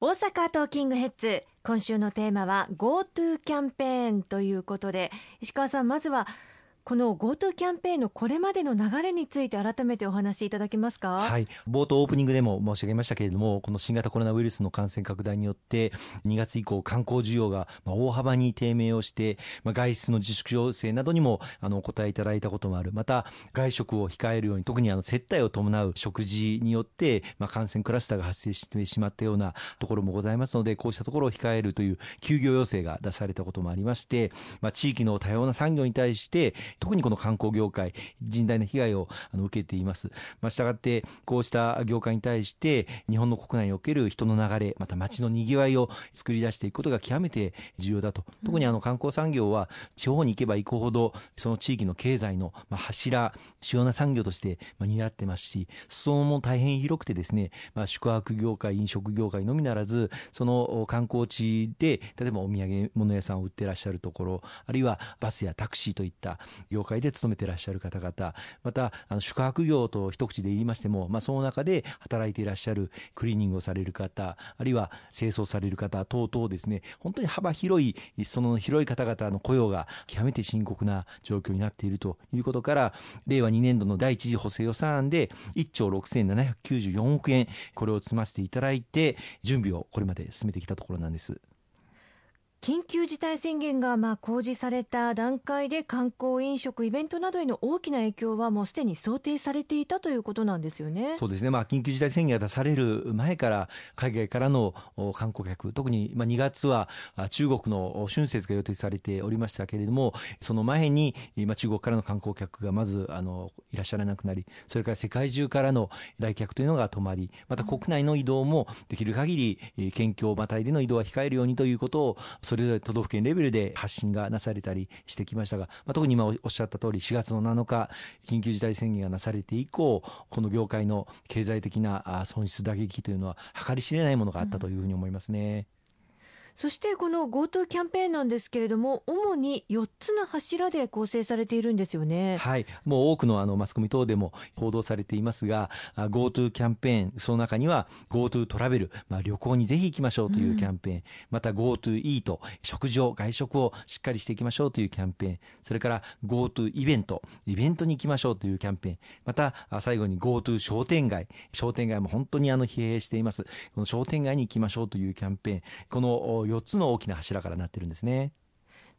大阪トーキングヘッズ。今週のテーマは GoTo キャンペーンということで石川さんまずはこの GoTo キャンペーンのこれまでの流れについて改めてお話しいただけますか？はい。冒頭オープニングでも申し上げましたけれどもこの新型コロナウイルスの感染拡大によって2月以降観光需要が大幅に低迷をして、まあ、外出の自粛要請などにもあのお答えいただいたこともある。また外食を控えるように特にあの接待を伴う食事によって、まあ、感染クラスターが発生してしまったようなところもございますのでこうしたところを控えるという休業要請が出されたこともありまして、まあ、地域の多様な産業に対して特にこの観光業界、甚大な被害をあの受けています。まあ、したがって、こうした業界に対して、日本の国内における人の流れ、また街の賑わいを作り出していくことが極めて重要だと。特にあの観光産業は、地方に行けば行くほど、その地域の経済の柱、主要な産業として担ってますし、裾野も大変広くてですね、まあ、宿泊業界、飲食業界のみならず、その観光地で、例えばお土産物屋さんを売ってらっしゃるところ、あるいはバスやタクシーといった業界で勤めてらっしゃる方々、また、あの宿泊業と一口で言いましても、まあ、その中で働いていらっしゃるクリーニングをされる方、あるいは清掃される方等々ですね、本当に幅広い、その広い方々の雇用が極めて深刻な状況になっているということから、令和2年度の第一次補正予算案で1兆6794億円、これを積ませていただいて、準備をこれまで進めてきたところなんです。緊急事態宣言がまあ公示された段階で観光、飲食、イベントなどへの大きな影響はもうすでに想定されていたということなんですよね。そうですね、まあ、緊急事態宣言が出される前から海外からの観光客、特にまあ2月は中国の春節が予定されておりましたけれども、その前に中国からの観光客がまずあのいらっしゃらなくなり、それから世界中からの来客というのが止まり、また国内の移動もできる限り県境またいでの移動は控えるようにということをそれぞれ都道府県レベルで発信がなされたりしてきましたが、まあ、特に今おっしゃった通り4月の7日緊急事態宣言がなされて以降この業界の経済的な損失打撃というのは計り知れないものがあったというふうに思いますね。うんそしてこの GoTo キャンペーンなんですけれども主に4つの柱で構成されているんですよね。はい。もう多くのあのマスコミ等でも報道されていますが GoTo キャンペーンその中には GoTo トラベル、まあ、旅行にぜひ行きましょうというキャンペーン、うん、また GoTo イート食事を外食をしっかりしていきましょうというキャンペーンそれから GoTo イベントイベントに行きましょうというキャンペーンまた最後に GoTo 商店街商店街も本当にあの疲弊しています。この商店街に行きましょうというキャンペーンこの4つの大きな柱からなってるんですね。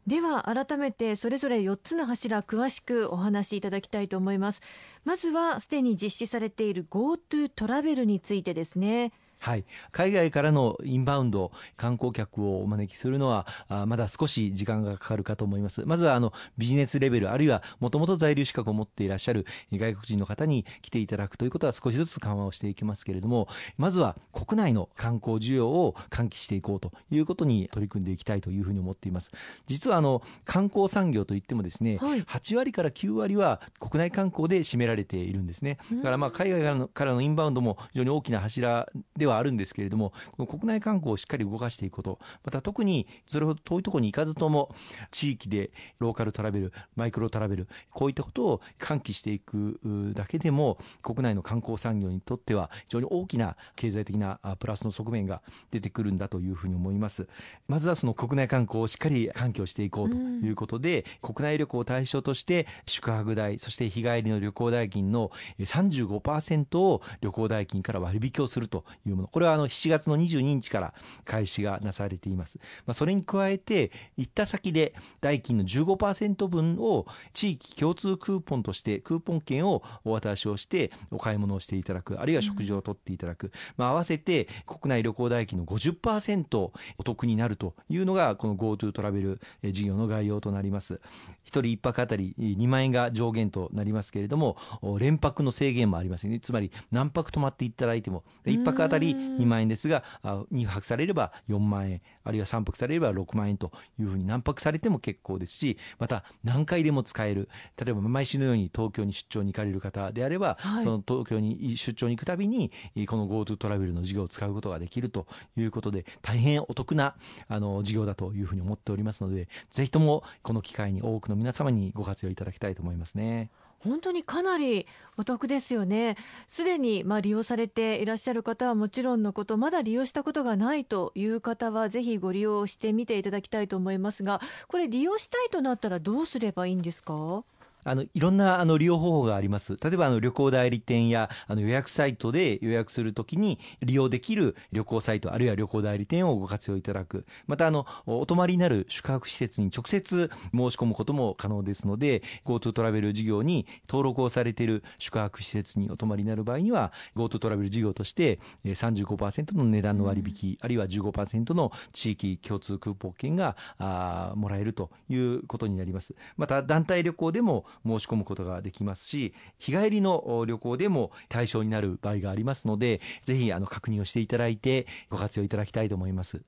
では改めてそれぞれ4つの柱詳しくお話しいただきたいと思いますまずはすでに実施されている GoTo トラベルについてですねはい、海外からのインバウンド観光客をお招きするのはあまだ少し時間がかかるかと思います。まずはあのビジネスレベルあるいはもともと在留資格を持っていらっしゃる外国人の方に来ていただくということは少しずつ緩和をしていきますけれどもまずは国内の観光需要を喚起していこうということに取り組んでいきたいというふうに思っています。実はあの観光産業といってもですね、はい、8割から9割は国内観光で占められているんですね。だからまあ海外からのからのインバウンドも非常に大きな柱ではあるんですけれども、この国内観光をしっかり動かしていくこと、また特にそれほど遠いところに行かずとも、地域でローカルトラベル、マイクロトラベル、こういったことを喚起していくだけでも、国内の観光産業にとっては非常に大きな経済的なプラスの側面が出てくるんだというふうに思います。まずはその国内観光をしっかり喚起をしていこうということで、うん、国内旅行を対象として宿泊代、そして日帰りの旅行代金の35%を旅行代金から割引をするというもの。これはあの7月の22日から開始がなされています。まあ、それに加えて、行った先で代金の15%分を地域共通クーポンとしてクーポン券をお渡しをしてお買い物をしていただく、あるいは食事をとっていただく、まあ、合わせて国内旅行代金の50%お得になるというのがこの GoTo トラベル事業の概要となります。1人1泊あたり2万円が上限となりますけれども、連泊の制限もありますね。つまり何泊泊まっていただいても、1泊あたり2万円ですが、2泊されれば4万円、あるいは3泊されれば6万円というふうに何泊されても結構ですし、また何回でも使える。例えば毎週のように東京に出張に行かれる方であれば、はい、その東京に出張に行くたびに、この GoTo トラベルの事業を使うことができるということで、大変お得なあの事業だというふうに思っておりますので、ぜひともこの機会に多くの皆様にご活用いただきたいと思いますね。本当にかなりお得ですよね。すでにまあ利用されていらっしゃる方はもちろんのこと、まだ利用したことがないという方は、ぜひご利用してみていただきたいと思いますが、これ、利用したいとなったら、どうすればいいんですか？あのいろんなあの利用方法があります。例えばあの旅行代理店やあの予約サイトで予約するときに利用できる旅行サイトあるいは旅行代理店をご活用いただく。またあのお泊まりになる宿泊施設に直接申し込むことも可能ですので GoTo トラベル事業に登録をされている宿泊施設にお泊まりになる場合には GoTo トラベル事業として35%の値段の割引、あるいは15%の地域共通クーポン券があもらえるということになります。また団体旅行でも申し込むことができますし日帰りの旅行でも対象になる場合がありますのでぜひあの確認をしていただいてご活用いただきたいと思います。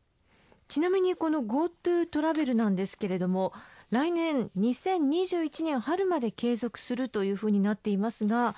ちなみにこの GoTo トラベルなんですけれども来年2021年春まで継続するというふうになっていますが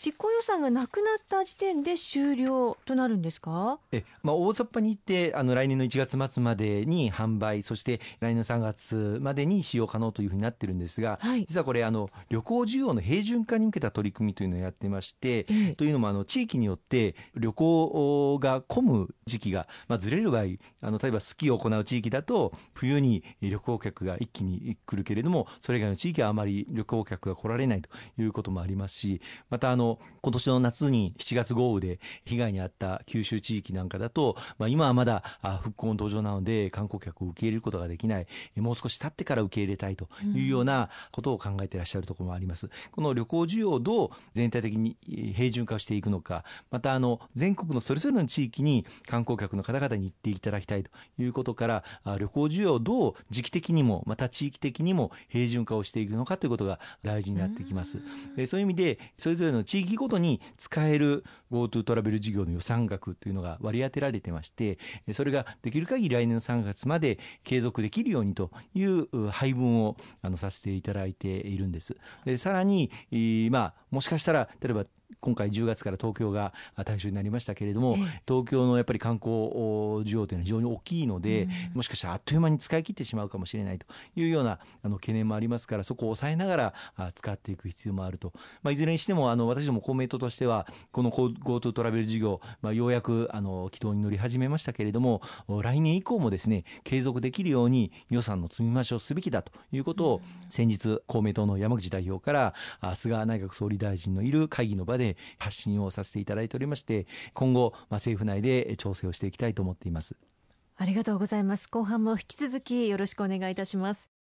執行予算がなくなった時点で終了となるんですか？え、まあ、大雑把に言ってあの来年の1月末までに販売そして来年の3月までに使用可能というふうになってるんですが、はい、実はこれあの旅行需要の平準化に向けた取り組みというのをやってまして、ええ、というのもあの地域によって旅行が混む時期が、まあ、ずれる場合あの例えばスキーを行う地域だと冬に旅行客が一気に来るけれどもそれ以外の地域はあまり旅行客が来られないということもありますしまたあの今年の夏に7月豪雨で被害に遭った九州地域なんかだと、まあ、今はまだ復興の途上なので観光客を受け入れることができないもう少し経ってから受け入れたいというようなことを考えていらっしゃるところもあります。この旅行需要をどう全体的に平準化していくのかまたあの全国のそれぞれの地域に観光客の方々に行っていただきたいということから旅行需要をどう時期的にもまた地域的にも平準化をしていくのかということが大事になってきます。そういう意味でそれぞれの地域ごとに使える GoTo トラベル事業の予算額というのが割り当てられてましてそれができる限り来年の3月まで継続できるようにという配分をあのさせていただいているんです。でさらに、まあ、もしかしたら例えば今回10月から東京が対象になりましたけれども、東京のやっぱり観光需要というのは非常に大きいので、もしかしたらあっという間に使い切ってしまうかもしれないというようなあの懸念もありますからそこを抑えながら使っていく必要もあると、まあ、いずれにしてもあの私ども公明党としてはこの GoTo トラベル事業、まあ、ようやくあの軌道に乗り始めましたけれども来年以降もですね継続できるように予算の積み増しをすべきだということを先日公明党の山口代表から菅内閣総理大臣のいる会議の場で発信をさせていただいておりまして今後、まあ、政府内で調整をしていきたいと思っています。ありがとうございます。後半も引き続きよろしくお願いいたします。